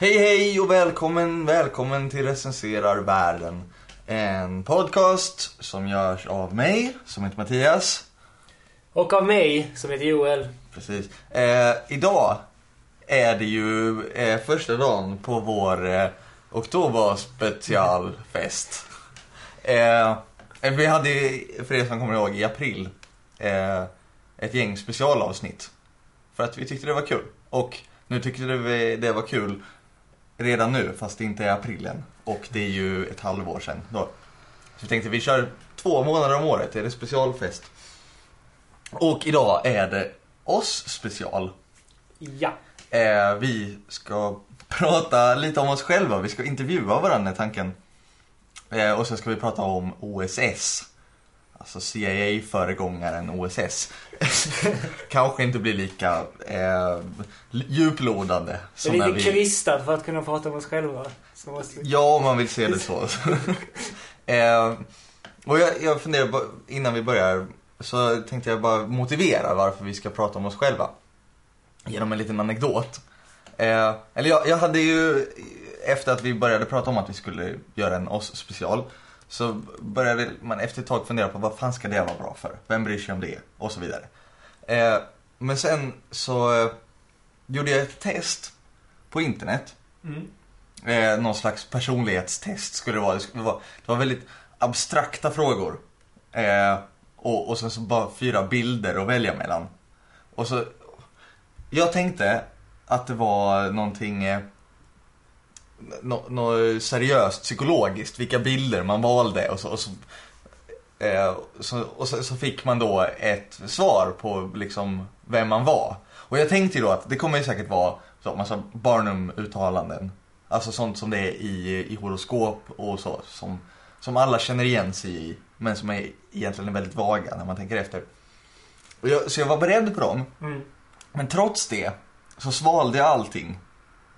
Hej hej och välkommen, välkommen till Recenserar världen. En podcast som görs av mig, som heter Mattias. Och av mig, som heter Joel. Precis. Eh, idag är det ju eh, första dagen på vår eh, oktoberspecialfest. Eh, vi hade, för er som kommer ihåg, i april eh, ett gäng specialavsnitt. För att vi tyckte det var kul. Och nu tyckte vi det var kul redan nu, fast det inte är april än. Och det är ju ett halvår sedan då. Så vi tänkte vi kör två månader om året, är det specialfest. Och idag är det oss special. Ja. Eh, vi ska prata lite om oss själva, vi ska intervjua varandra i tanken. Eh, och sen ska vi prata om OSS. Alltså CIA-föregångaren OSS. Kanske inte blir lika eh, djuplodande. Det Som är när lite vi... krystat för att kunna prata om oss själva. Måste. Ja, om man vill se det så. eh, och jag, jag funderar innan vi börjar så tänkte jag bara motivera varför vi ska prata om oss själva. Genom en liten anekdot. Eh, eller jag, jag hade ju, efter att vi började prata om att vi skulle göra en oss-special, så började man efter ett tag fundera på vad fan ska det vara bra för? Vem bryr sig om det? Och så vidare. Eh, men sen så eh, gjorde jag ett test på internet. Mm. Eh, någon slags personlighetstest skulle det vara. Det, skulle vara, det var väldigt abstrakta frågor. Eh, och, och sen så bara fyra bilder att välja mellan. Och så, jag tänkte att det var någonting eh, nå, nå seriöst psykologiskt, vilka bilder man valde och så, och så, eh, så, och så, så fick man då ett svar på liksom vem man var. Och jag tänkte ju då att det kommer ju säkert vara så, massa Barnum-uttalanden. Alltså sånt som det är i, i horoskop och så, som, som alla känner igen sig i, men som är egentligen väldigt vaga när man tänker efter. Och jag, så jag var beredd på dem, Mm. men trots det så svalde jag allting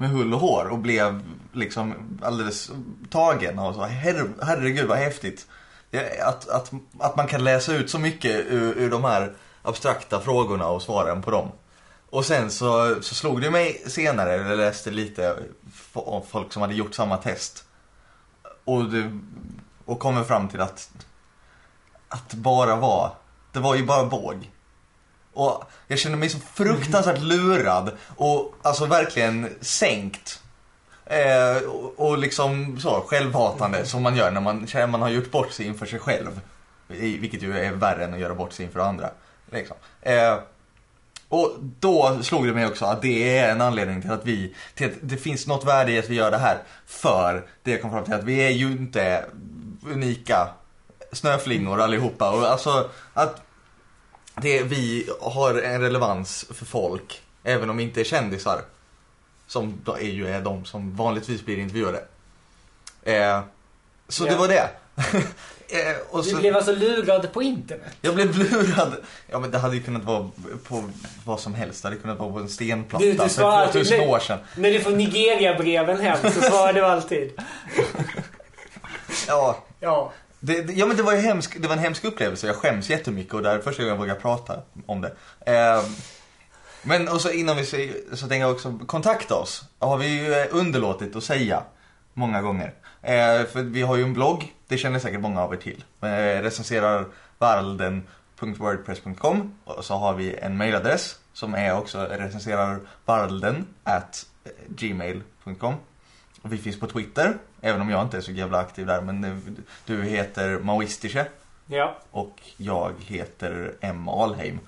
med hull och hår och blev liksom alldeles tagen och så Her herregud vad häftigt. Att, att, att man kan läsa ut så mycket ur, ur de här abstrakta frågorna och svaren på dem. Och sen så, så slog det mig senare, jag läste lite om folk som hade gjort samma test. Och, det, och kommer fram till att, att bara vara, det var ju bara båg. Och jag kände mig så fruktansvärt lurad och alltså verkligen sänkt. Eh, och, och liksom så självhatande som man gör när man känner man har gjort bort sig inför sig själv. Vilket ju är värre än att göra bort sig inför andra. Liksom. Eh, och då slog det mig också att det är en anledning till att vi, till att det finns något värde i att vi gör det här. För det jag kom fram till att vi är ju inte unika snöflingor allihopa. Och alltså att det, vi har en relevans för folk, även om vi inte är kändisar. Som då är ju är de som vanligtvis blir intervjuade. Eh, så Ja. det var det. eh, och Du så, blev alltså lurad på internet. jag blev lurad. Ja men det hade ju kunnat vara på vad som helst. Det hade kunnat vara på en stenplatta Du- du för svarar alltid- 2000 nej. år sedan. När du får Nigeria-breven hem så svarar du alltid. Ja, Ja. Det, det, ja men det var ju hemsk, det var en hemsk upplevelse. Jag skäms jättemycket och det är första gången jag vågar prata om det. Eh, men och så innan vi säger, så tänker jag också, kontakta oss. Har vi ju eh, underlåtit att säga många gånger. Eh, för vi har ju en blogg, det känner säkert många av er till. Eh, recenserar och så har vi en mailadress som är också recenserarvaralden at gmail.com. Och vi finns på Twitter, även om jag inte är så jävla aktiv där. Men eh, du heter Maoistische Ja. och jag heter M. Alheim.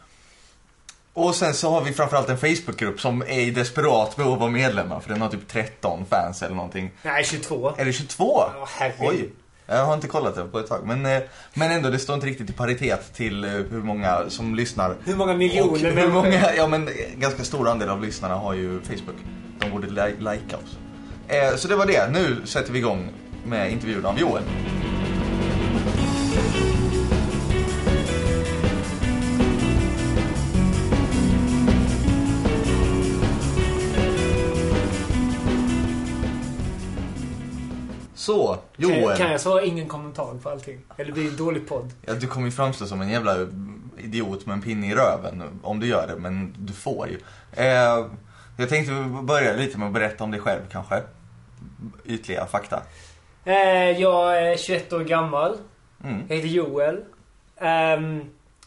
Och sen så har vi framförallt en Facebookgrupp som är i desperat behov av medlemmar. För den har typ 13 fans eller någonting. Nej, 22. Är det 22? Ja, herregud. Oj. Jag har inte kollat det på ett tag. Men, eh, men ändå, det står inte riktigt i paritet till eh, hur många som lyssnar. Hur många Och miljoner hur människor? många, ja men ganska stor andel av lyssnarna har ju Facebook. De borde li- likea oss. Eh, så det var det. Nu sätter vi igång med intervjun av Joel. Så, Joel. Kan, jag svara ingen kommentar på allting? Eller blir det en dålig podd? Ja, du kommer ju framstå som en jävla idiot med en pinne i röven om du gör det, men du får ju. Eh, Jag tänkte börja lite med att berätta om dig själv kanske. Ytliga fakta. Eh, jag är 21 år gammal. Mm. Jag heter Joel. Ehm,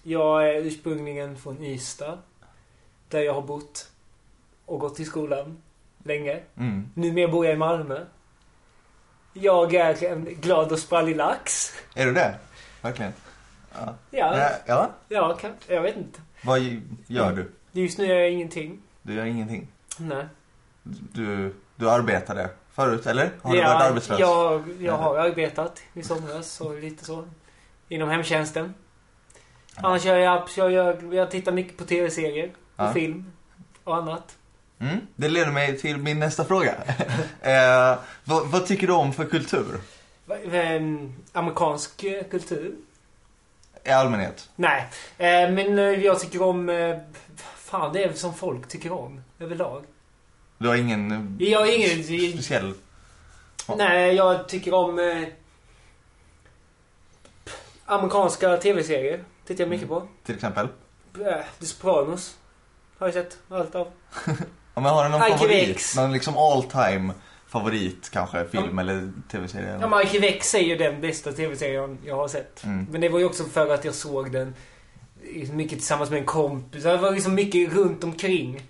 jag är ursprungligen från Ystad. Där jag har bott och gått i skolan länge. Mm. Numera bor jag i Malmö. Jag är en glad och sprallig lax. Är du det? Verkligen? Ja. Ja, Ja. ja. ja kan, jag vet inte. Vad gör du? Just nu gör jag ingenting. Du gör ingenting. Nej. Du, du arbetade förut, eller? Har du ja, varit arbetslös? Jag, jag har arbetat i somras och lite så. Inom hemtjänsten. Annars gör jag, jag, gör, jag tittar mycket på tv-serier och Ja. film och annat. Mm. Det leder mig till min nästa fråga. eh, vad, vad tycker du om för kultur? Ehm, Amerikansk eh, kultur? I allmänhet? Nej, eh, men eh, jag tycker om... eh, Fan, det är som folk tycker om överlag. Du har ingen eh, Jag ingen... speciell... Nej, jag tycker om... Eh, amerikanska tv-serier. Tittar jag mycket på. Till exempel? Eh, The Sopranos. Har jag sett allt av. Ja, men har du någon Ike favorit? Någon liksom all time favorit kanske? Film Ja. eller tv-serie? Ja, Mikey Vex är ju den bästa tv-serien jag har sett. Mm. Men det var ju också för att jag såg den mycket tillsammans med en kompis. Det var liksom mycket runt omkring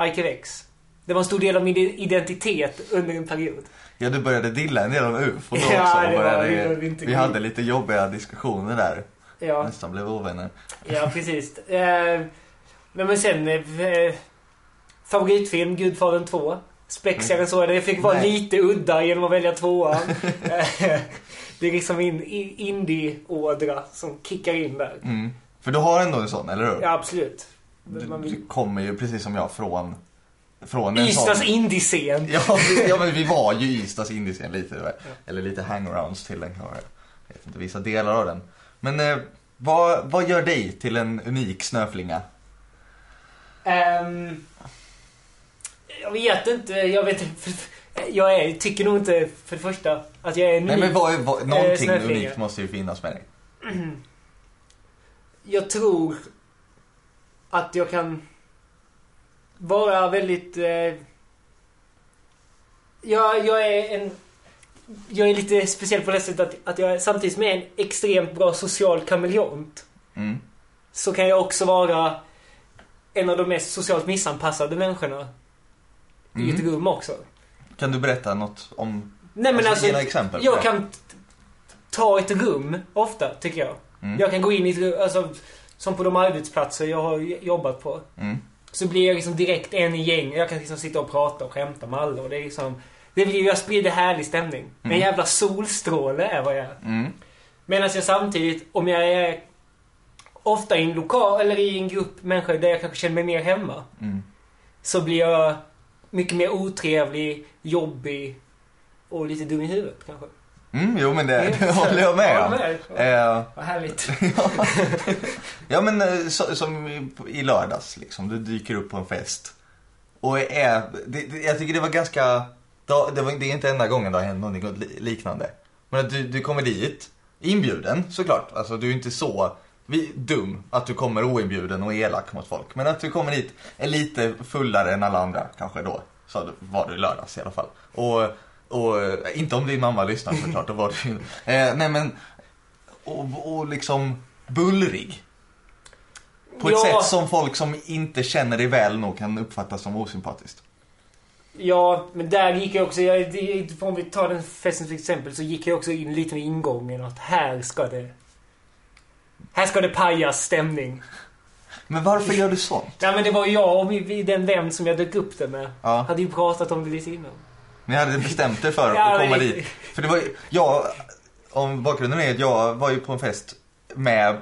Ike Vex. Det var en stor del av min identitet under en period. Ja, du började dilla en del om UFO då Ja, också. det och var- det var vi kul. hade lite jobbiga diskussioner där. Ja, Nästan blev ovänner. ja precis. Eh, men sen... Eh, favoritfilm, Gudfadern 2. Spexigare än så är det. Jag fick vara Nej. lite udda genom att välja tvåan. Eh, det är liksom in, i- indie-ådra som kickar in där. Mm. För du har ändå en sån, eller hur? Ja, absolut. Du, Man du kommer ju precis som jag från, från en sån... indie-scen. Ja, ja, men vi var ju Ystads indiescen lite. Eller lite hangarounds till den kanske. Jag vet inte, vissa delar av den. Men eh, vad, vad gör dig till en unik snöflinga? Ehm, jag vet inte. Jag vet inte. Jag är, tycker nog inte för det första att jag är unik. Nej men vad, vad, någonting snöflinga. unikt måste ju finnas med dig. Jag tror att jag kan vara väldigt... Eh, jag, jag är en... Jag är lite speciell på det sättet att, att jag samtidigt som jag är en extremt bra social kameleont Mm. så kan jag också vara en av de mest socialt missanpassade människorna i ett Mm. rum också. Kan du berätta något om... Nej men alltså, några exempel jag kan ta ett rum ofta, tycker jag. Mm. Jag kan gå in i alltså som på de arbetsplatser jag har jobbat på. Mm. Så blir jag liksom direkt en i gäng. Jag kan liksom sitta och prata och skämta med alla och det är liksom... Det blir, jag sprider härlig stämning. En Mm. jävla solstråle är vad jag är. Mm. Medan jag samtidigt, om jag är ofta i en lokal eller i en grupp människor där jag kanske känner mig mer hemma. Mm. Så blir jag mycket mer otrevlig, jobbig och lite dum i huvudet kanske. Mm, jo men det, det håller jag med Ja, om. med. Eh, Vad härligt. ja men eh, så, som i, i lördags liksom, du dyker upp på en fest. Och är, det, det, jag tycker det var ganska, det, var, det är inte enda gången det har hänt li- liknande. Men att du, du kommer dit, inbjuden såklart, alltså du är inte så vi, dum att du kommer oinbjuden och elak mot folk. Men att du kommer dit är lite fullare än alla andra kanske då. Så var du i lördags i alla fall. Och, och eh, inte om din mamma lyssnar såklart, då var du ju- eh, Nej men, och, och liksom bullrig. På ett Ja. sätt som folk som inte känner dig väl nog kan uppfatta som osympatiskt. Ja, men där gick jag också, jag, det- om vi tar den festen till exempel, så gick jag också in lite med ingången att här ska det... Här ska det pajas stämning. Men varför gör du sånt? Ja men det var jag och den vän som jag dök upp det med. Ja, Hade ju pratat om det lite innan. Ni hade bestämt er för att komma dit. För det var ju- jag, om bakgrunden är att jag var ju på en fest med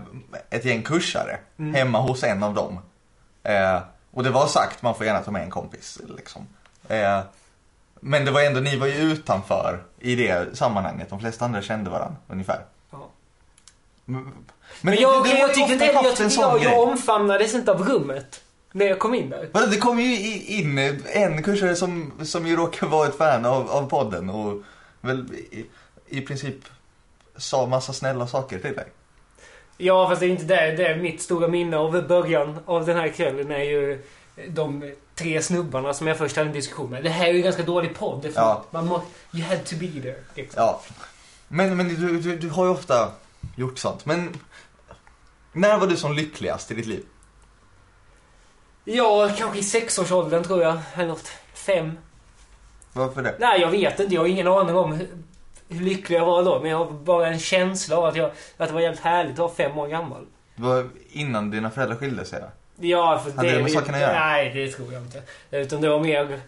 ett gäng kursare Mm. hemma hos en av dem. Eh, och det var sagt, man får gärna ta med en kompis liksom. Eh, men det var ändå, ni var ju utanför i det sammanhanget. De flesta andra kände varandra ungefär. Ja. Men, Men, jag, du har jag, ju tyckte inte, jag, jag, jag omfamnades inte av rummet. När jag kom in där. Vadå, det kom ju i- in en kursare som, som ju råkar vara ett fan av, av podden och väl i, i princip sa massa snälla saker till dig. Ja, fast det är inte det. Det är mitt stora minne av början av den här kvällen är ju de tre snubbarna som jag först hade en diskussion med. Det här är ju en ganska dålig podd. Ja. man må, you had to be there. Liksom. Ja. Men, men du, du, du har ju ofta gjort sånt. Men när var du som lyckligast i ditt liv? Ja, kanske i sexårsåldern tror jag. Eller något. Fem. Varför det? Nej, jag vet inte. Jag har ingen aning om hur, lycklig jag var då. Men jag har bara en känsla av att, jag, att det var jävligt härligt att vara fem år gammal. Det var innan dina föräldrar skilde sig? Ja, för Hade det med saken att göra? Nej, det tror jag inte. Utan det var mer...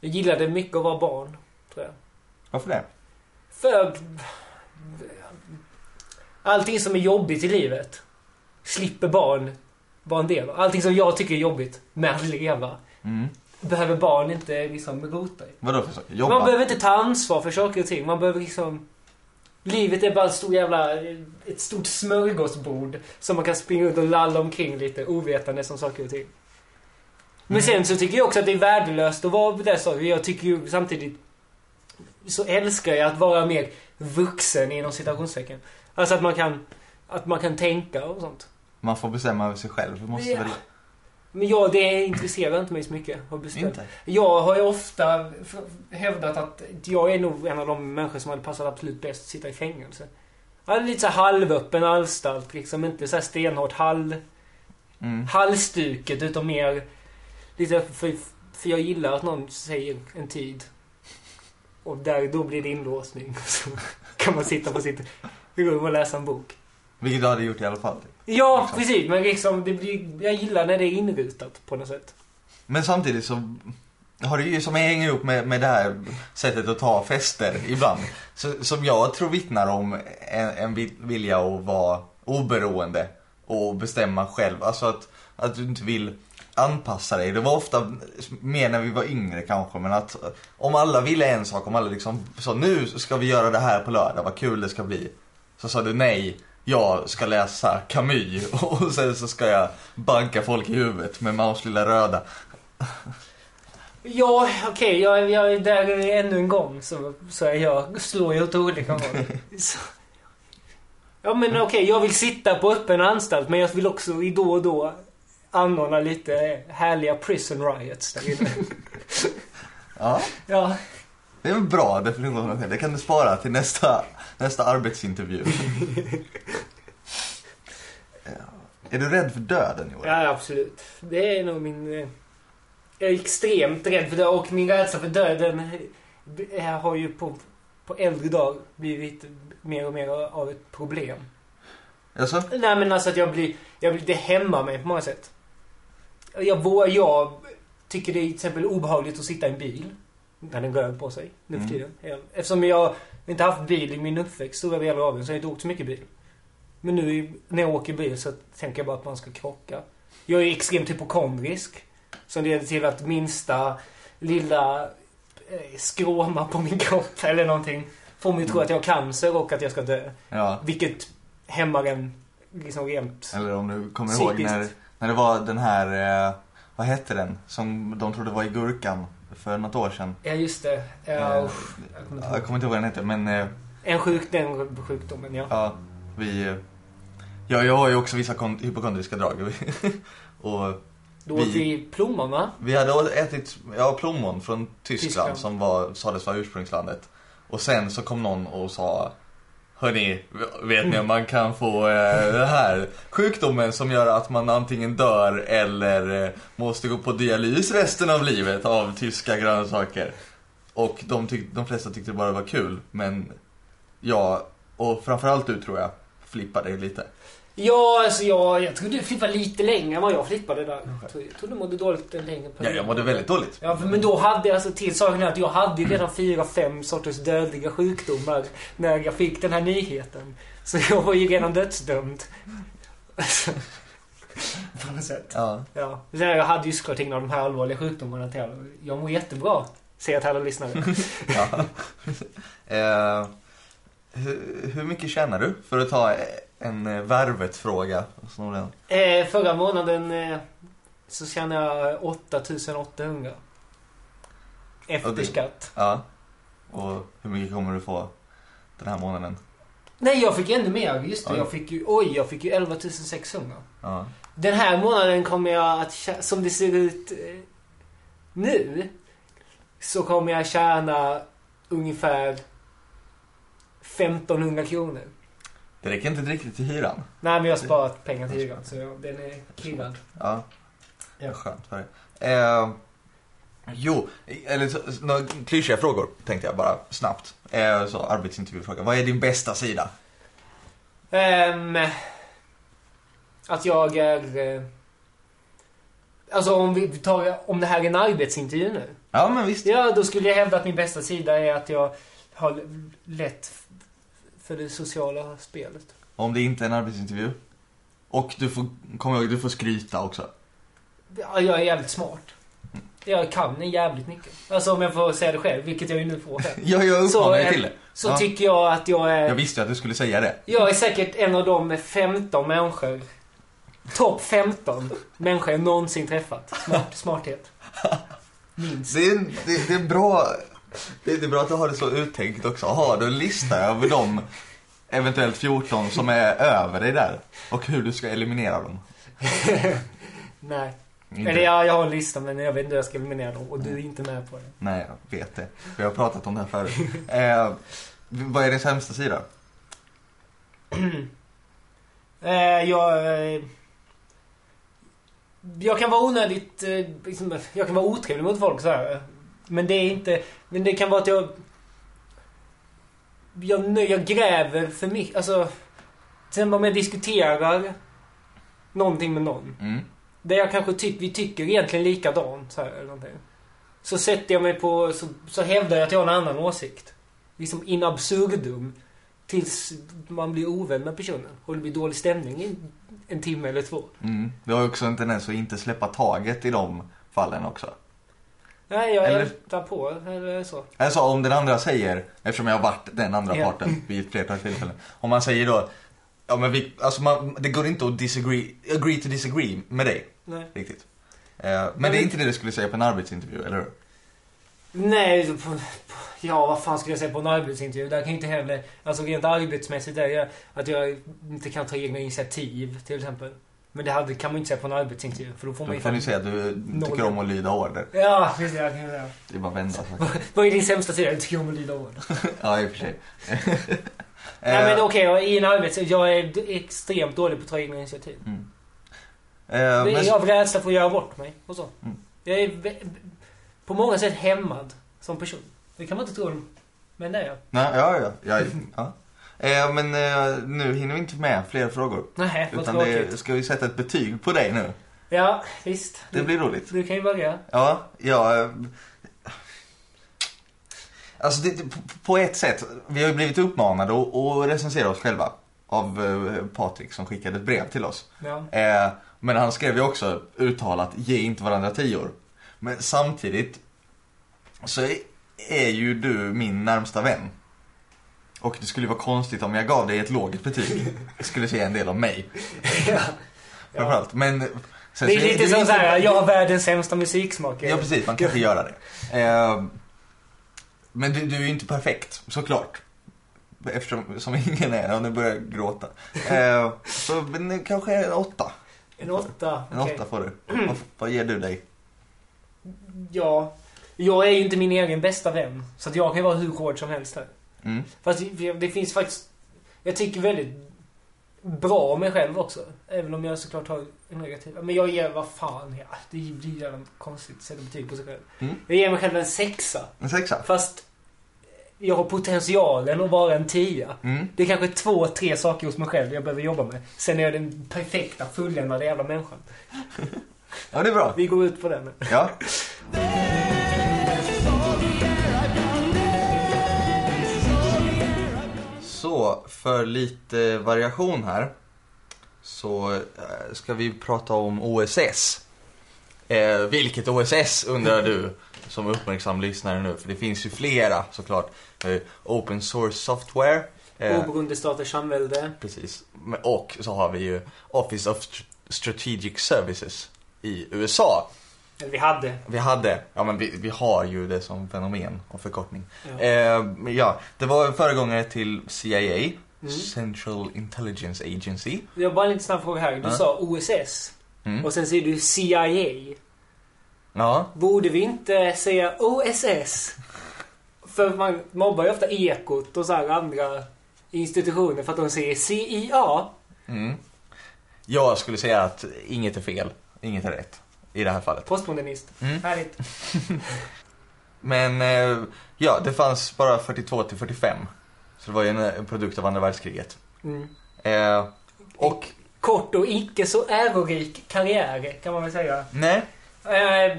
Jag gillade mycket att vara barn, tror jag. Varför det? För... Allting som är jobbigt i livet slipper barn vara en del av. Allting som jag tycker är jobbigt med att leva Mm. behöver barn inte liksom rota i. Vadå för saker? Jobba? Man behöver inte ta ansvar för saker och ting. Man behöver liksom... Livet är bara ett stort jävla... Ett stort smörgåsbord som man kan springa runt och lalla omkring lite ovetande som saker och ting. Men Mm. sen så tycker jag också att det är värdelöst att vara på det saker. Jag tycker ju samtidigt... Så älskar jag att vara mer vuxen inom citationstecken. Alltså att man kan... Att man kan tänka och sånt. Man får bestämma över sig själv. Måste Ja. väl... Men jag, det intresserar inte mig så mycket. Inte? Jag har ju ofta hävdat att jag är nog en av de människor som hade passat absolut bäst att sitta i fängelse. Hade lite så halvöppen anstalt, liksom inte så här stenhårt halv, Mm. halvstuket utan mer lite för, för jag gillar att någon säger en tid. Och där, då blir det inlåsning. Så kan man sitta på sitt rum och läsa en bok. Vilket du hade gjort i alla fall. Ja, Liksom. precis. Men liksom, det blir, jag gillar när det är inrutat på något sätt. Men samtidigt så har det ju som hänger ihop med, med det här sättet att ta fester ibland. Så, som jag tror vittnar om en, en vil- vilja att vara oberoende och bestämma själv. Alltså att, att du inte vill anpassa dig. Det var ofta mer när vi var yngre kanske, men att om alla ville en sak, om alla liksom sa nu ska vi göra det här på lördag, vad kul det ska bli. Så sa du nej, jag ska läsa Camus och sen så ska jag banka folk i huvudet med Maus lilla röda. Ja, okej. jag, jag är där ännu en gång så, så jag, slår jag åt olika håll. Så. Ja, men okej. jag vill sitta på öppen anstalt men jag vill också i då och då anordna lite härliga prison riots där inne. Ja, Ja. det är en bra definition. Det kan du spara till nästa, nästa arbetsintervju. Är du rädd för döden Johan? ja, absolut. Det är nog min... eh, Jag är extremt rädd för döden och min rädsla för döden eh, har ju på, på äldre dag blivit mer och mer av ett problem. Alltså? Nej men alltså att jag blir, jag blir, det hämmar mig på många sätt. Jag, vågar, jag tycker det är till exempel obehagligt att sitta i en bil. När den rör på sig nu för Mm. tiden. Eftersom jag inte haft bil i min uppväxt stora delar av den så har jag inte åkt så mycket bil. Men nu när jag åker bil så tänker jag bara att man ska krocka. Jag är extremt hypokondrisk. Som leder till att minsta lilla eh, skråma på min kropp eller någonting får mig att tro att jag har cancer och att jag ska dö. Ja. Vilket hämmar en liksom rent Eller om du kommer ihåg psykiskt. när, när det var den här, eh, vad hette den? Som de trodde var i Gurkan för något år sedan. Ja, just det. Ja, Eh, jag kommer inte Jag kommer inte ihåg vad den hette men eh, En sjuk, den sjukdomen, ja. ja, vi... Ja, jag har ju också vissa kon- hypokondriska drag. och Då vi- åt vi plommon, va? Vi hade ätit ja, plommon från Tyskland, Tyskland. som var, sades vara ursprungslandet. Och sen så kom någon och sa Hörni, vet ni om man kan få eh, det här sjukdomen som gör att man antingen dör eller eh, måste gå på dialys resten av livet av tyska grönsaker. Och de, tyck, de flesta tyckte bara det var kul, men jag, och framförallt du tror jag, flippade lite. Ja, alltså jag, jag tror du flippade lite längre än vad jag flippade där. Jag tror, jag tror du mådde dåligt en längre Ja, period. jag mådde väldigt dåligt. Ja, men då hade jag alltså till saken att jag hade ju redan fyra, fem sorters dödliga sjukdomar när jag fick den här nyheten. Så jag var ju redan dödsdömd. Alltså, på något sätt. Ja. Ja. Jag hade ju såklart ingen av de här allvarliga sjukdomarna till. Jag mår jättebra, säger jag till alla lyssnare. Ja. eh, hur, hur mycket tjänar du? För att ta en eh, värvet-fråga. Eh, förra månaden eh, så tjänade jag 8800. Efter Och det- skatt. Ja. Och hur mycket kommer du få den här månaden? Nej, jag fick ännu mer. Just det, Oj. jag fick ju, oj, jag fick ju 11 600. Ja. Den här månaden kommer jag att, som det ser ut eh, Nu så kommer jag tjäna ungefär 1500 kronor. Det räcker inte riktigt till hyran. Nej, men jag har sparat pengar till hyran så den är kirrad. Ja, Ja. skönt för dig. Eh, jo, eller några klyschiga frågor tänkte jag bara snabbt. Eh, så arbetsintervjufråga. Vad är din bästa sida? Ehm, att jag är... eh, Alltså om vi tar, om det här är en arbetsintervju nu. Ja, men visst. Ja, då skulle jag hävda att min bästa sida är att jag har lätt för det sociala spelet. Om det inte är en arbetsintervju. Och du får, kom ihåg, du får skryta också. Ja, jag är jävligt smart. Jag kan jävligt mycket. Alltså om jag får säga det själv, vilket jag ju nu får. Ja, jag uppmanar dig eh, till det. Så Ja. tycker jag att jag är... Jag visste ju att du skulle säga det. Jag är säkert en av de 15 människor, topp 15 människor jag någonsin träffat. Smart, smarthet. Minst. Det är, det, det är bra det, är bra att du har det så uttänkt också. Har du en lista över de eventuellt 14 som är över dig där? Och hur du ska eliminera dem? Nej. Inte- Eller jag, jag har en lista men jag vet inte hur jag ska eliminera dem och du är inte med på det. Nej, jag vet det. Vi har pratat om det här förut. Eh, vad är din sämsta sida? Eh, jag... Eh, jag kan vara onödigt... Eh, liksom, jag kan vara otrevlig mot folk så här. Men det är inte... Men det kan vara att jag... Jag, jag gräver för mycket. Alltså... Sen om jag diskuterar någonting med någon. Mm. Där jag kanske tycker, vi tycker egentligen likadant så här, eller någonting. Så sätter jag mig på, så, så hävdar jag att jag har en annan åsikt. Liksom in absurdum. Tills man blir ovän med personen. Och det blir dålig stämning i en timme eller två. Mm. Du har också en tendens att inte släppa taget i de fallen också. Nej, jag Eller- ältar på, eller så. Alltså om den andra säger, eftersom jag har varit den andra Ja. parten vid ett flertal tillfällen. Om man säger då, ja men vi, alltså man, det går inte att disagree, agree to disagree med dig. Nej. Riktigt. Eh, men det är inte det du skulle säga på en arbetsintervju, eller hur? Nej, på, på, ja vad fan skulle jag säga på en arbetsintervju? Där kan jag inte heller, alltså rent arbetsmässigt är jag, att jag inte kan ta egna initiativ till exempel. Men det hade, kan man inte säga på en arbetsintervju för då får man Då kan du säga att du Noll. tycker om att lyda order. Ja, jag kan göra det. Det är bara vända. Vad är din sämsta sida? Jag tycker om att lyda ord. ja, i och för sig. Nej men Eh, okej, jag är i en arbets... Jag är extremt dålig på att ta egna initiativ. mm. Eh, men, är av rädsla för att göra bort mig och så. Mm. Jag är på många sätt hämmad som person. Det kan man inte tro, men det är jag. nej, ja, ja. ja, ja. Eh, men eh, nu hinner vi inte med fler frågor. Nej, vad Utan tråkigt. det, ska vi sätta ett betyg på dig nu? Ja, visst. Det blir roligt. du kan ju börja. Ja, ja. eh, Alltså det, det- på- på ett sätt, vi har ju blivit uppmanade att, att recensera oss själva. Av eh, Patrik som skickade ett brev till oss. Ja. Eh, men han skrev ju också uttalat, ge inte varandra tior. Men samtidigt så är, är ju du min närmsta vän. Och det skulle vara konstigt om jag gav dig ett lågt betyg. Det skulle säga en del om mig. ja. Framförallt. Men sen Det är så lite som såhär, jag har världens sämsta musiksmak. Ja precis, man kan inte göra det. Eh, men du, du är ju inte perfekt, såklart. Eftersom som ingen är och nu börjar jag gråta. Eh, så men, kanske en åtta. En åtta. En åtta får du. Vad, vad ger du dig? Ja. Jag är ju inte min egen bästa vän. Så att jag kan ju vara hur hård som helst här. Mm. Fast det, det finns faktiskt... Jag tycker väldigt bra om mig själv också. Även om jag såklart har en negativ... Men jag ger, vad fan, ja, det blir jävla konstigt att sätta betyg på sig själv. Mm. Jag ger mig själv en sexa. En sexa? Fast jag har potentialen att vara en tia. Mm. Det är kanske två, tre saker hos mig själv jag behöver jobba med. Sen är jag den perfekta, fulländade jävla människan. Ja, det är bra. Vi går ut på den. Ja. Så, för lite variation här så eh, ska vi prata om OSS. Eh, vilket OSS undrar du som uppmärksam lyssnare nu? För det finns ju flera såklart. Eh, open source software. Eh, Oberoende staters samvälde. Precis. Och så har vi ju Office of Str- Strategic Services i USA. Eller vi hade. Vi hade, ja men vi, vi har ju det som fenomen och förkortning. Ja. Eh, ja, det var en föregångare till CIA, Mm. Central Intelligence Agency. Jag har bara en liten snabb fråga här. Du Ja. sa OSS. Mm. Och sen säger du CIA. Ja. Borde vi inte säga OSS? För man mobbar ju ofta Ekot och så här andra institutioner för att de säger CIA. Mm. Jag skulle säga att inget är fel, inget är rätt i det här fallet. Postmodernist. Mm. Härligt. Men eh, ja, det fanns bara 42 till 45. Så det var ju en, en produkt av andra världskriget. Mm. Eh, och, Kort och icke så ärorik karriär kan man väl säga. nej. Eh,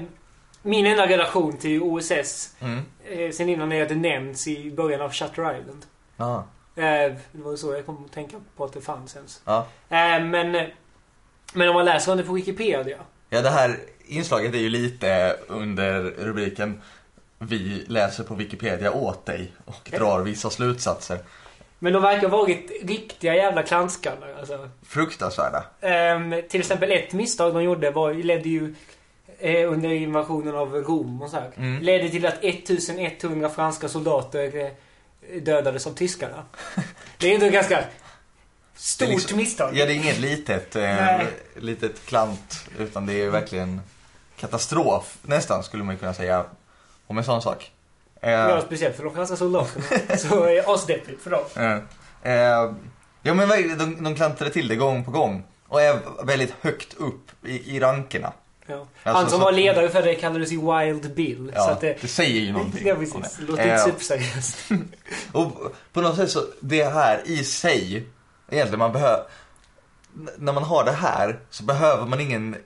min enda relation till OSS Mm. eh, sen innan är att det nämns i början av Shutter Island. Ja. Eh, det var så jag kom att tänka på att det fanns ens. Ja. Eh, men, eh, men om man läser om det på Wikipedia. Ja, det här inslaget är ju lite under rubriken Vi läser på Wikipedia åt dig och drar vissa slutsatser. Men de verkar ha varit riktiga jävla klantskallar alltså. Fruktansvärda. Ehm, till exempel ett misstag de gjorde var, ledde ju eh, under invasionen av Rom och så här. Mm. Ledde till att 1100 franska soldater eh, dödades av tyskarna. Det är ändå ganska stort liksom- misstag. Ja, det är inget litet, eh, litet klant, utan det är verkligen katastrof nästan skulle man kunna säga om en sån sak. Eh, Ja, speciellt för de franska soldaterna. så är det asdeppigt för dem. eh, eh, ja men de, de klantade till det gång på gång och är väldigt högt upp i, i rankerna. Ja. Alltså, Han som var ledare för det kallades ju Wild Bill. Ja, så att det, det säger ju någonting. Ja, precis. det. Låter inte Eh, superseriöst. Och på något sätt så, det här i sig, egentligen man behöver, när man har det här så behöver man ingen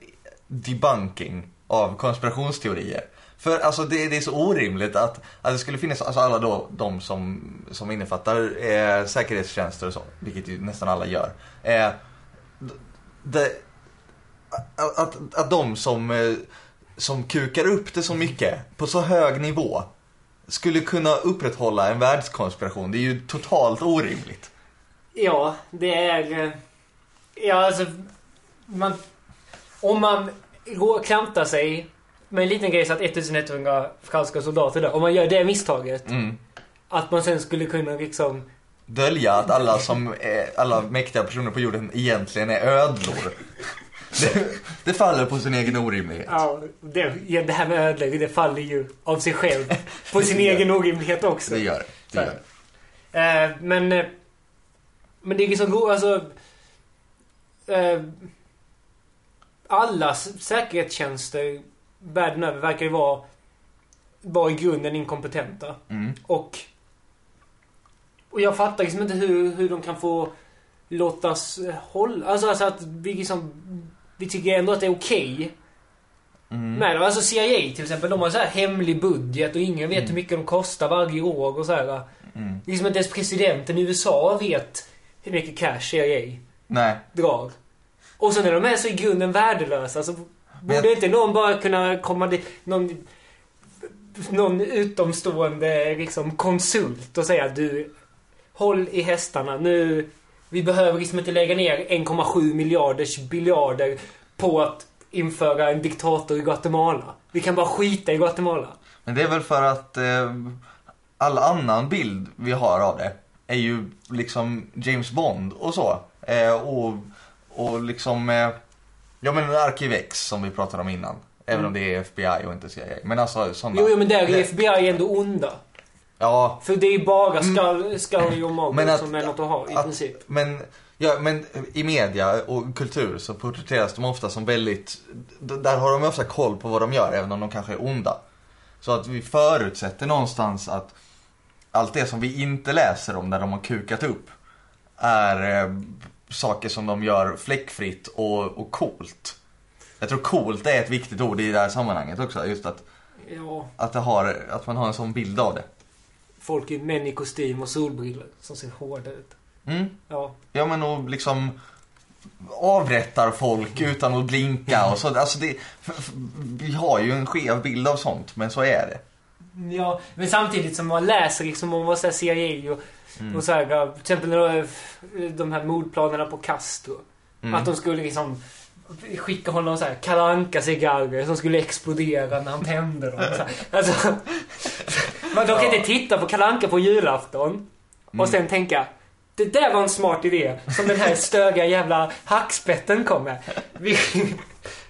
debunking av konspirationsteorier. För alltså det, det är så orimligt att, att det skulle finnas, alltså alla då, de som, som innefattar eh, säkerhetstjänster och så, vilket ju nästan alla gör. Eh, det, att, att, att de som, eh, som kukar upp det så mycket på så hög nivå skulle kunna upprätthålla en världskonspiration. Det är ju totalt orimligt. Ja, det är... eh, Ja, alltså... Man, om man går, klantar sig med en liten grej så att 1100 franska soldater dör. Om man gör det misstaget. Mm. Att man sen skulle kunna liksom... Dölja att alla, som är, alla mäktiga personer på jorden egentligen är ödlor. Det, det faller på sin egen orimlighet. Ja, det, ja, det här med ödlor, det faller ju av sig själv. På sin egen orimlighet också. Det gör det. det. Gör. Eh, men... Men det är liksom alltså... Eh, alla säkerhetstjänster världen över verkar ju vara, vara i grunden inkompetenta. Mm. Och... Och jag fattar liksom inte hur, hur de kan få låtas hålla... Alltså, alltså att vi liksom... Vi tycker ändå att det är okej Mm. med dem. Alltså CIA till exempel, de har så här hemlig budget och ingen vet hur mycket de kostar varje år och så här. Mm. Liksom inte ens presidenten i USA vet hur mycket cash CIA Nej. drar. Och sen är de är så i grunden värdelösa. Så borde jag- inte någon bara kunna komma dit, någon, någon utomstående liksom konsult och säga du, håll i hästarna nu. Vi behöver liksom inte lägga ner 1,7 miljarders biljarder på att införa en diktator i Guatemala. Vi kan bara skita i Guatemala. Men det är väl för att eh, all annan bild vi har av det är ju liksom James Bond och så. Eh, och, och liksom, eh, ja men Arkivex som vi pratade om innan. Även om det är FBI och inte CIA. Men alltså sådana. Jo, jo men där är Det- FBI ändå onda. Ja, För det är bara Scully Scully och att- som är något att ha i att- princip. men, ja, men i media och kultur så porträtteras de ofta som väldigt, där har de ofta koll på vad de gör även om de kanske är onda. Så att vi förutsätter någonstans att allt det som vi inte läser om när de har kukat upp är eh, saker som de gör fläckfritt och, och coolt. Jag tror coolt är ett viktigt ord i det här sammanhanget också. Just att, Ja, att, det har, att man har en sån bild av det. folk i män i kostym och solbrillor som ser hårda ut. Mm. Ja. Ja men och liksom avrättar folk utan att blinka och så. Alltså det, vi har ju en skev bild av sånt, men så är det. Ja, men samtidigt som man läser liksom om vad CIA och, Mm. och så här, ja, till exempel de här mordplanerna på Castro. Mm. Att de skulle liksom skicka honom så här kalanka cigarrer som skulle explodera när han tände dem. Alltså, man, kan Ja. inte titta på kalanka på julafton och Mm. sen tänka Det där var en smart idé. Som den här stöga jävla hackspetten kom med.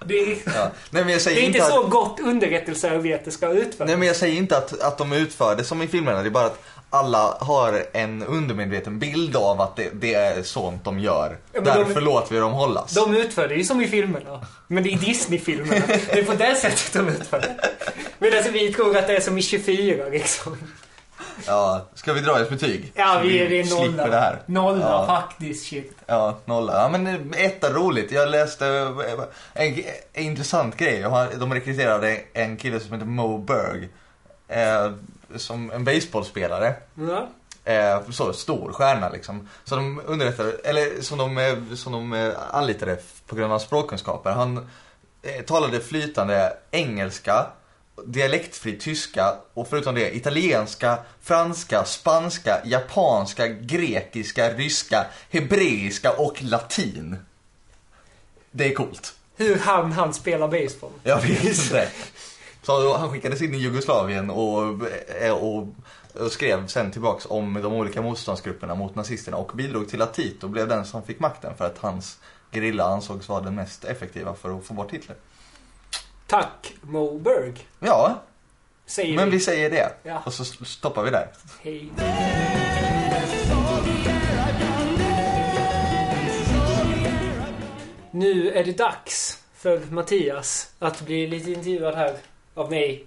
Det, är, Ja. Nej det är inte inte så att, gott underrättelsearbete ska utföras. Nej men jag säger inte att, att de utför det som i filmerna. Det är bara att alla har en undermedveten bild av att det, det är sånt de gör. Ja, men de- Därför låter vi dem hållas. De utför det ju som i filmerna. Men det är Disney-filmerna. Det är på det sättet de utför det. Medan vi tror att det är som i 24 liksom. Ja, ska vi dra ett betyg? Ja, vi är det nolla. det här. Nolla Ja. faktiskt, shit. Ja, nolla. Ja, men eh, etta roligt. Jag läste eh, en, en intressant grej. De rekryterade en kille som heter Mo Berg. Eh, som en baseballspelare. Ja. Eh, så stor stjärna liksom. Så de underrättade, eller som de, eh, som de eh, anlitade på grund av hans språkkunskaper. Han eh, talade flytande engelska, dialektfri tyska och förutom det italienska, franska, spanska, japanska, grekiska, ryska, hebreiska och latin. Det är coolt. Hur han han spela baseball. Jag vet det. Så han skickades in i Jugoslavien och, och, och skrev sen tillbaks om de olika motståndsgrupperna mot nazisterna och bidrog till att Tito blev den som fick makten för att hans gerilla ansågs vara den mest effektiva för att få bort Hitler. Tack Mo Berg. Ja, Säger men vi. vi säger det. Ja. Och så stoppar vi där. Hej. Nu är det dags för Mattias att bli lite intervjuad här av mig.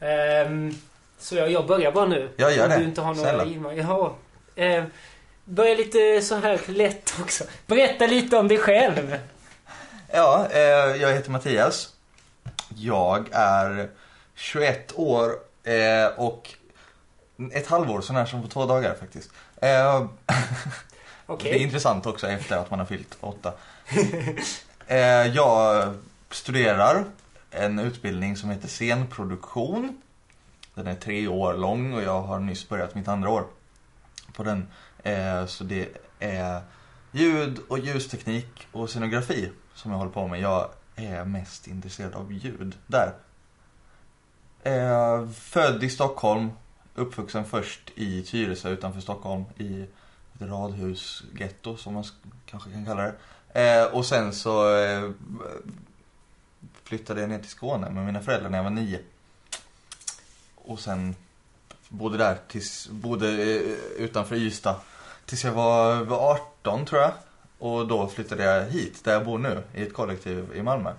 Ehm, så jag, jag börjar bara nu. Jag gör Om det. Du inte har några Snälla. Snälla. Jaha. Ehm, börja lite så här lätt också. Berätta lite om dig själv. Ja, eh, jag heter Mattias. Jag är 21 år eh, och ett halvår sån här som på två dagar faktiskt. Eh, Okej. Det är intressant också efter att man har fyllt åtta. eh, jag studerar en utbildning som heter scenproduktion. Den är tre år lång och jag har nyss börjat mitt andra år på den. Eh, så det är ljud och ljusteknik och scenografi som jag håller på med. Jag är mest intresserad av ljud där. Eh, född i Stockholm, uppvuxen först i Tyresö utanför Stockholm i ett radhusgetto som man kanske kan kalla det. Eh, och sen så eh, flyttade jag ner till Skåne med mina föräldrar när jag var nio. Och sen bodde där tills, bodde eh, utanför Ystad tills jag var 18 tror jag. Och då flyttade jag hit där jag bor nu i ett kollektiv i Malmö.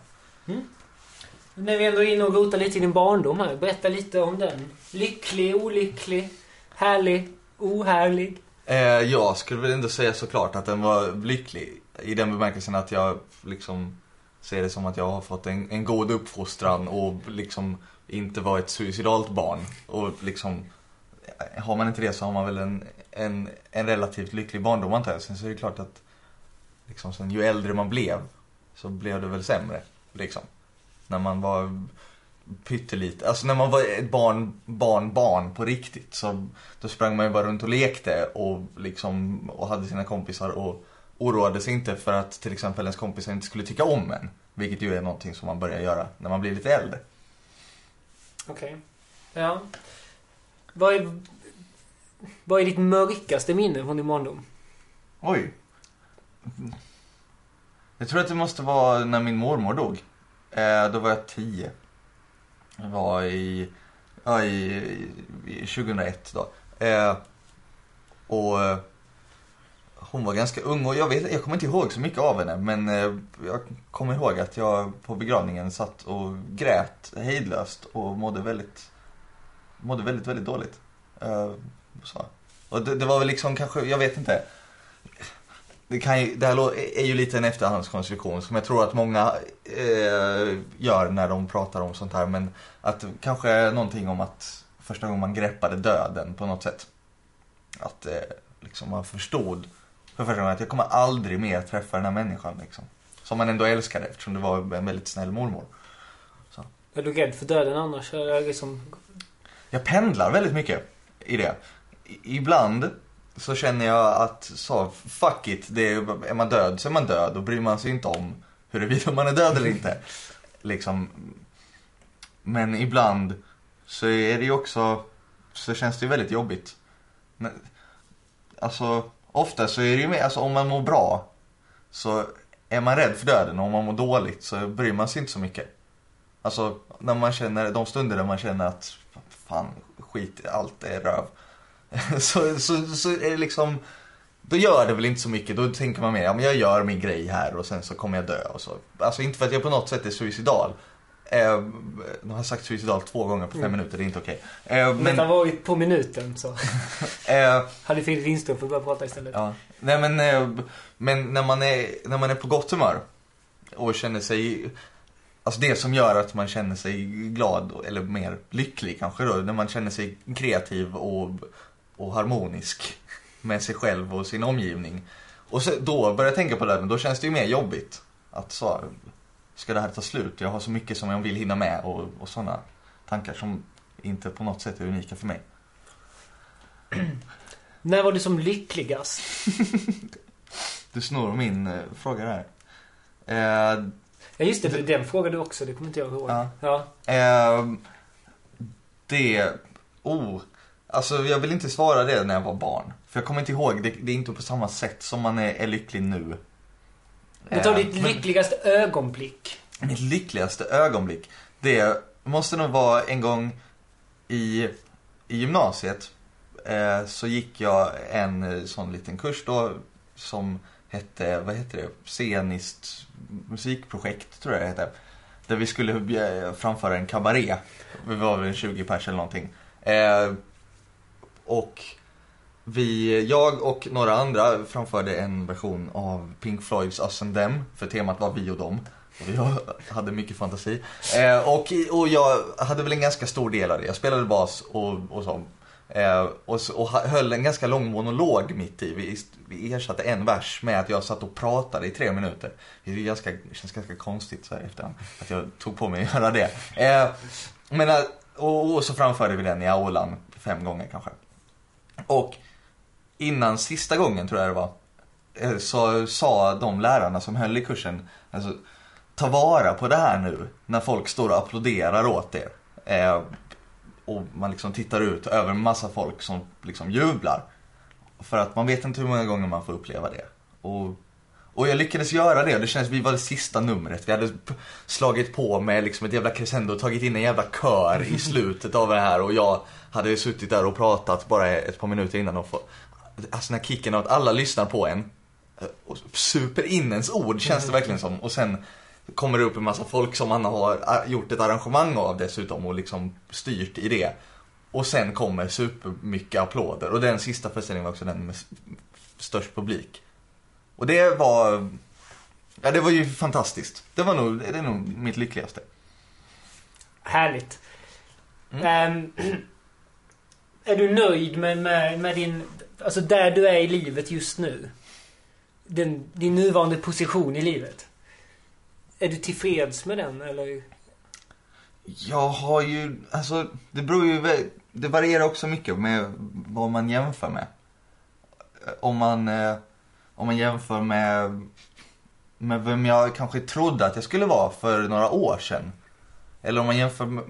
När vi ändå är inne och rotar lite i din barndom här. Berätta lite om den. Lycklig, olycklig, härlig, ohärlig. Eh, jag skulle väl ändå säga såklart att den var lycklig. I den bemärkelsen att jag liksom ser det som att jag har fått en, en god uppfostran och liksom inte var ett suicidalt barn. Och liksom, har man inte det så har man väl en, en, en relativt lycklig barndom antar jag. Sen så är det klart att liksom, sen, ju äldre man blev så blev det väl sämre. Liksom. När man var pyttelite, alltså när man var ett barn, barn, barn på riktigt så då sprang man ju bara runt och lekte och liksom och hade sina kompisar och oroade sig inte för att till exempel ens kompisar inte skulle tycka om en. Vilket ju är någonting som man börjar göra när man blir lite äldre. Okej. Ja. Vad är, vad är ditt mörkaste minne från din barndom? Oj. Jag tror att det måste vara när min mormor dog. Eh, då var jag tio. Det var i, ja, i, i 2001 då. Eh, och eh, hon var ganska ung och jag, vet, jag kommer inte ihåg så mycket av henne. Men eh, jag kommer ihåg att jag på begravningen satt och grät hejdlöst och mådde väldigt, mådde väldigt, väldigt dåligt. Eh, så. Och det, det var väl liksom kanske, jag vet inte. Det, kan ju, det här är ju lite en efterhandskonstruktion som jag tror att många eh, gör när de pratar om sånt här. Men att kanske någonting om att första gången man greppade döden på något sätt. Att eh, liksom man förstod för första gången att jag kommer aldrig mer träffa den här människan. Liksom. Som man ändå älskade eftersom det var en väldigt snäll mormor. Är du rädd för döden annars? Eller liksom... Jag pendlar väldigt mycket i det. I, ibland så känner jag att så, fuck it, det är, är man död så är man död då bryr man sig inte om huruvida man är död eller inte. Liksom. Men ibland så är det ju också, så känns det ju väldigt jobbigt. Men, alltså, ofta så är det ju mer, alltså om man mår bra så är man rädd för döden och om man mår dåligt så bryr man sig inte så mycket. Alltså när man känner, de stunder där man känner att fan skit, allt är röv. så, så, så är det liksom, då gör det väl inte så mycket. Då tänker man mer, ja men jag gör min grej här och sen så kommer jag dö och så. Alltså inte för att jag på något sätt är suicidal. Eh, nu har jag sagt suicidal två gånger på fem Mm. minuter, det är inte okej. Eh, Om men, detta varit på minuten så eh, hade Filip Lindström fått börja prata istället. Ja. Nej men, eh, men när, man är, när man är på gott humör och känner sig, alltså det som gör att man känner sig glad eller mer lycklig kanske då, när man känner sig kreativ och, och harmonisk med sig själv och sin omgivning. Och så, då börjar jag tänka på det, men då känns det ju mer jobbigt. Att så, ska det här ta slut? Jag har så mycket som jag vill hinna med och, och sådana tankar som inte på något sätt är unika för mig. När var du som lyckligast? Du snor min eh, fråga där. Eh, Ja just det, den frågade du också, det kommer inte jag ihåg. Ja. ja. Ehm, det... Oh. Alltså jag vill inte svara det när jag var barn. För jag kommer inte ihåg, det, det är inte på samma sätt som man är, är lycklig nu. Men ta Ehm, ditt lyckligaste ögonblick. Mitt lyckligaste ögonblick, det måste nog vara en gång i, i gymnasiet. Eh, så gick jag en eh, sån liten kurs då som hette, vad heter det, sceniskt musikprojekt tror jag det hette. Där vi skulle eh, framföra en kabaré. Vi var väl 20 pers eller någonting. Eh, och vi, jag och några andra framförde en version av Pink Floyds Us and Them. För temat var vi och dem. Och vi hade mycket fantasi. Eh, och, och jag hade väl en ganska stor del av det. Jag spelade bas och, och så. Eh, och, och höll en ganska lång monolog mitt i. Vi, vi ersatte en vers med att jag satt och pratade i tre minuter. Det, är ganska, det känns ganska konstigt så här efterhand. Att jag tog på mig att göra det. Eh, men, eh, och, och så framförde vi den i aulan fem gånger kanske. Och innan sista gången tror jag det var. eh, Så sa de lärarna som höll i kursen. Alltså, ta vara på det här nu. När folk står och applåderar åt er. Eh, och man liksom tittar ut över en massa folk som liksom jublar. För att man vet inte hur många gånger man får uppleva det. Och, och jag lyckades göra det. Det känns vi var det sista numret. Vi hade slagit på med liksom ett jävla crescendo och tagit in en jävla kör i slutet av det här. Och jag hade suttit där och pratat bara ett par minuter innan och få, alltså den här kicken av att alla lyssnar på en. eh, Och super in ens ord känns det verkligen som. Och sen kommer det upp en massa folk som man har ah, gjort ett arrangemang av dessutom och liksom styrt i det. Och sen kommer supermycket applåder. Och den sista föreställningen var också den med störst publik. Och det var... Ja, det var ju fantastiskt. Det var nog, det är nog mitt lyckligaste. Härligt. Mm. Ehm, är du nöjd med, med, med din... Alltså där du är i livet just nu? Den, din nuvarande position i livet? Är du tillfreds med den eller? Jag har ju, alltså det beror ju, det varierar också mycket med vad man jämför med. Om man, eh, om man jämför med, med vem jag kanske trodde att jag skulle vara för några år sedan. Eller om man jämför med,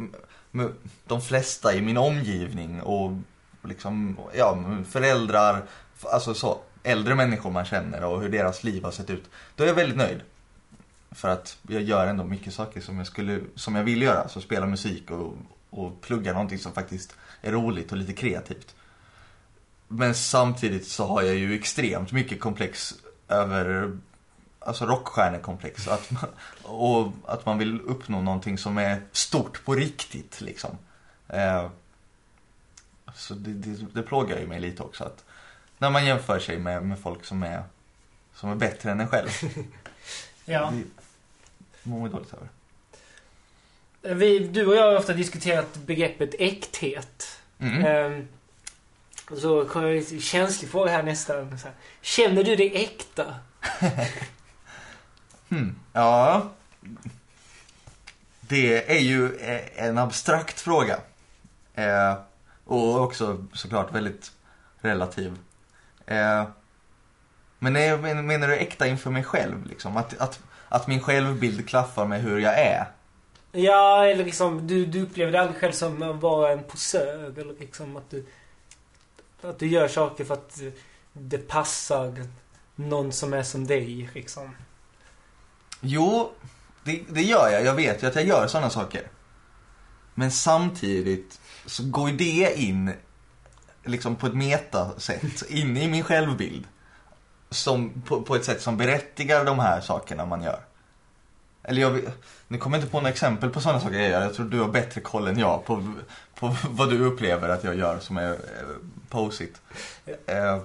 med de flesta i min omgivning och Typ, liksom, ja, föräldrar, alltså så, äldre människor man känner och hur deras liv har sett ut. Då är jag väldigt nöjd. För att jag gör ändå mycket saker som jag, skulle, som jag vill göra. Så spela musik och, och plugga någonting som faktiskt är roligt och lite kreativt. Men samtidigt så har jag ju extremt mycket komplex över Alltså rockstjärnekomplex. Att man, och att man vill uppnå någonting som är stort på riktigt liksom. Eh, så det, det, det plågar ju mig lite också. Att när man jämför sig med, med folk som är, som är bättre än en själv. Ja. Det mår man dåligt över. Vi, du och jag har ofta diskuterat begreppet äkthet. Mm. Ehm, och så kommer jag en känslig fråga här nästan. Så här. Känner du dig äkta? Hmm. Ja. Det är ju eh, en abstrakt fråga. Eh, och också såklart väldigt relativ. Eh, men är, men- menar du äkta inför mig själv? Liksom? Att, att, att min självbild klaffar med hur jag är? Ja, eller liksom du, du upplever dig aldrig själv som att vara en posör. Eller liksom att du, att du gör saker för att det passar någon som är som dig liksom? Jo, det, det gör jag. Jag vet ju att jag gör sådana saker. Men samtidigt så går ju det in liksom på ett metasätt in i min självbild. Som, på, på ett sätt som berättigar de här sakerna man gör. Eller jag, nu kommer jag inte på några exempel på sådana saker jag gör. Jag tror du har bättre koll än jag på, på vad du upplever att jag gör som är eh, posigt. Eh,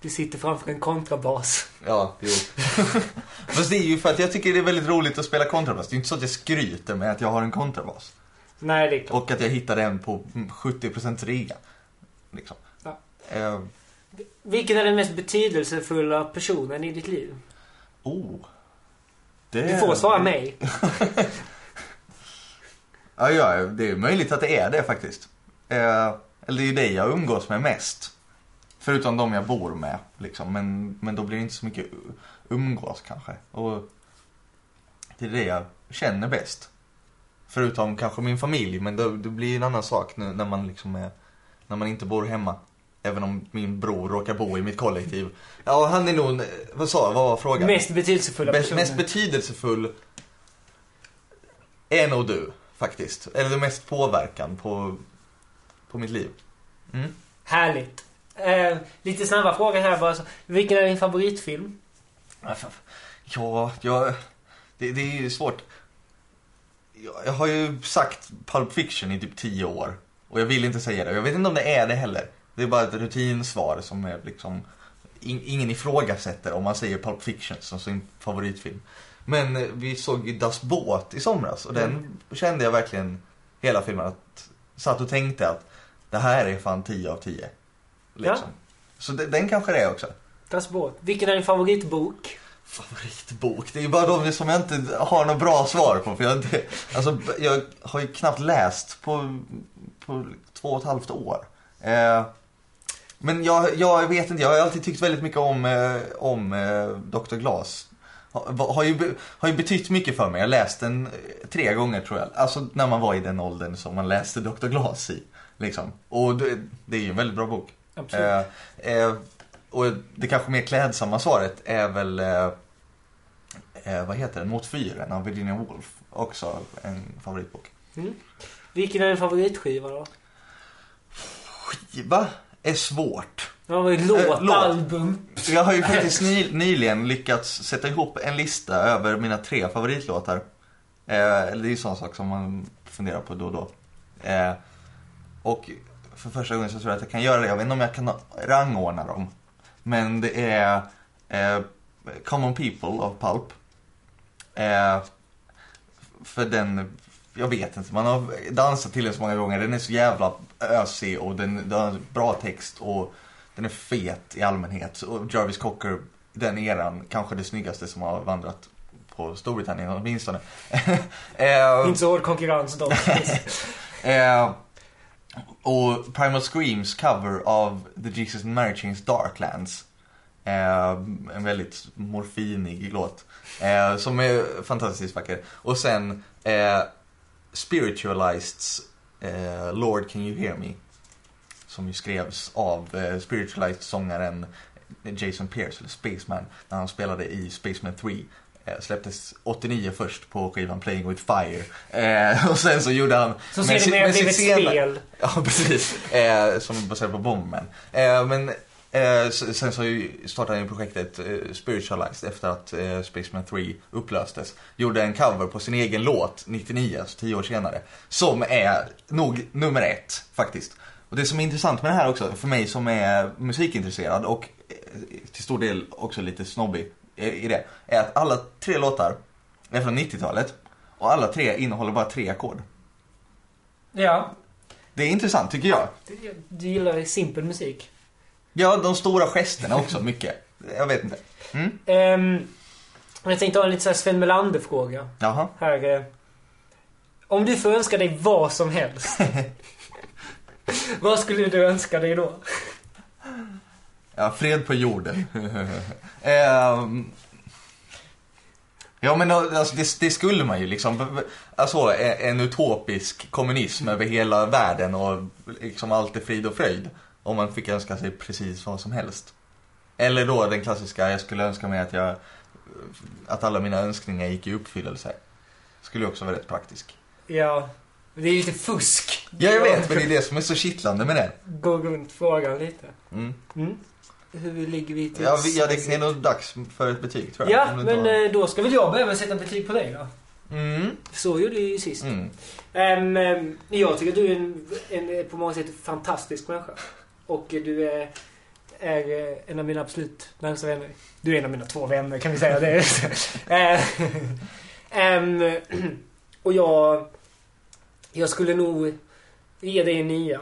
Du sitter framför en kontrabas. Ja, jo. Fast det är ju för att jag tycker det är väldigt roligt att spela kontrabas. Det är ju inte så att jag skryter med att jag har en kontrabas. Nej, det är klart. Och att jag hittade en på 70% rea. Liksom. Ja. Eh, Vilken är den mest betydelsefulla personen i ditt liv? oh. Det... Du får svara mig. Ja, ja, det är möjligt att det är det faktiskt. Eh, eller det är ju det jag umgås med mest. Förutom de jag bor med. Liksom. Men, men då blir det inte så mycket umgås kanske. Och det är det jag känner bäst. Förutom kanske min familj, men det, det blir en annan sak nu när man liksom är, när man inte bor hemma. Även om min bror råkar bo i mitt kollektiv. Ja, han är nog, vad sa vad var frågan? Mest betydelsefulla Bäst, personen. mest betydelsefull är nog du, faktiskt. Eller mest påverkan på, på mitt liv. Mm. Härligt. Eh, lite snabba frågor här bara. Vilken är din favoritfilm? Ja, jag, det, det är ju svårt. Jag, har ju sagt Pulp Fiction i typ tio år. Och jag vill inte säga det. Jag vet inte om det är det heller. Det är bara ett rutinsvar som är liksom... In, ingen ifrågasätter om man säger Pulp Fiction som sin favoritfilm. Men eh, vi såg ju Das Båt i somras och den kände jag verkligen hela filmen att... Satt och tänkte att det här är fan 10 av 10. Liksom. Så det, den kanske det är också. Das Båt. Vilken är din favoritbok? Favoritbok? Det är bara de som jag inte har något bra svar på. För jag, inte, alltså, jag har ju knappt läst på, på två och ett halvt år. Eh, men jag, jag vet inte, jag har alltid tyckt väldigt mycket om, eh, om eh, Dr. Glas. Har, har, ju, har ju betytt mycket för mig. Jag har läst den eh, tre gånger tror jag. Alltså när man var i den åldern som man läste Dr. Glas i. Liksom. Och det, det är ju en väldigt bra bok. Absolut. Eh, eh, och det kanske mer klädsamma svaret är väl, eh, eh, vad heter den, Mot fyren av Virginia Woolf. Också en favoritbok. Mm. Vilken är din favoritskiva då? Skiva är svårt. Ja, vad är låt, Eh, låt. album? Jag har ju faktiskt ny, nyligen lyckats sätta ihop en lista över mina tre favoritlåtar. Eh, det är ju sån sak som man funderar på då och då. Eh, och för första gången så tror jag att jag kan göra det. Jag vet inte om jag kan rangordna dem. Men det är eh, Common People av Pulp. Eh, för den, jag vet inte, man har dansat till den så många gånger. Den är så jävla ösig och den, den har bra text och den är fet i allmänhet. Och Jarvis Cocker, den eran, kanske det snyggaste som har vandrat på Storbritannien åtminstone. eh, Inte så hård konkurrens dock. Eh, och Primal Screams cover av The Jesus and Mary Chains Darklands. Eh, en väldigt morfinig låt. Eh, som är fantastiskt vacker. Och sen eh, Spiritualists eh, Lord Can You Hear Me. Som ju skrevs av eh, Spiritualized-sångaren Jason Pierce, eller Spaceman, när han spelade i Spaceman 3. Eh, släpptes 89 först på skivan Playing With Fire. Eh, och sen så gjorde han... Så si- ser det mer blivit spel. Ja, precis. Eh, som är baserat på Bomberman. Eh, men eh, sen så startade han ju projektet eh, Spiritualized efter att eh, Spaceman 3 upplöstes. Gjorde en cover på sin egen låt 99, alltså 10 år senare. Som är nog nummer ett faktiskt. Och det som är intressant med det här också, för mig som är musikintresserad och till stor del också lite snobbig i det, är att alla tre låtar är från 90-talet och alla tre innehåller bara tre ackord. Ja. Det är intressant tycker jag. Du, gillar simpel musik. Ja, de stora gesterna också mycket. Jag vet inte. Mm? Ehm, jag tänkte ha en lite så här Sven Melander-fråga. Jaha. Här. Eh, om du får önska dig vad som helst. vad skulle du önska dig då? Ja, fred på jorden. Ehm, ja, men alltså, det, det skulle man ju liksom. Alltså en utopisk kommunism över hela världen och liksom allt är frid och fröjd. Om man fick önska sig precis vad som helst. Eller då den klassiska, jag skulle önska mig att jag att alla mina önskningar gick i uppfyllelse. Skulle också vara rätt praktisk. Ja. Det är ju lite fusk. Ja, jag vet, men det är det som är så kittlande med det. Gå runt frågan lite. Mm. Mm. Hur ligger vi till? Ja, vi, ja, det är nog dags för ett betyg tror jag. Ja, men tar- eh, då ska väl jag behöva sätta betyg på dig då? Mm. Så gjorde vi ju sist. Mm. Ehm, jag tycker att du är en, en på många sätt fantastisk människa. Och du är, är eh, en av mina absolut närmsta vänner. Du är en av mina två vänner kan vi säga. det. Ehm, och jag... Jag skulle nog ge dig en nia.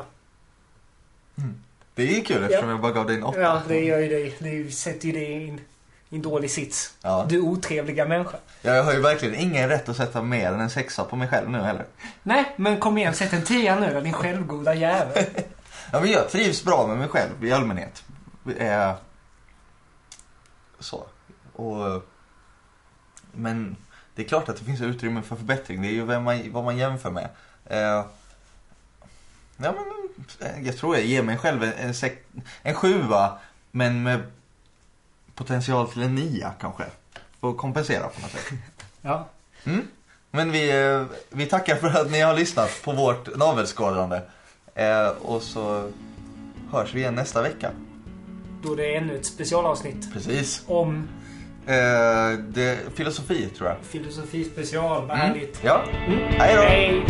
Det är kul eftersom Ja. jag bara gav dig en åtta. Ja, det gör ju dig. Det sätter ju dig i en, i en dålig sits. Ja. Du otrevliga människa. Jag har ju verkligen ingen rätt att sätta mer än en sexa på mig själv nu heller. Nej, men kom igen. Sätt en tia nu då, din självgoda jävel. Ja, men jag trivs bra med mig själv i allmänhet. Eh, så. Och, men det är klart att det finns utrymme för förbättring. Det är ju vem man, vad man jämför med. Eh, ja, men, jag tror jag ger mig själv en, en, en sjua, men med potential till en nia kanske. För att kompensera på något sätt. Ja. Mm. Men vi, eh, vi tackar för att ni har lyssnat på vårt navelskådande. Eh, och så hörs vi igen nästa vecka. Då är det ännu ett specialavsnitt Precis. om Eh, det, filosofi tror jag. filosofi special. Vad Mm. härligt. Ja. Mm. Hej då. Hej.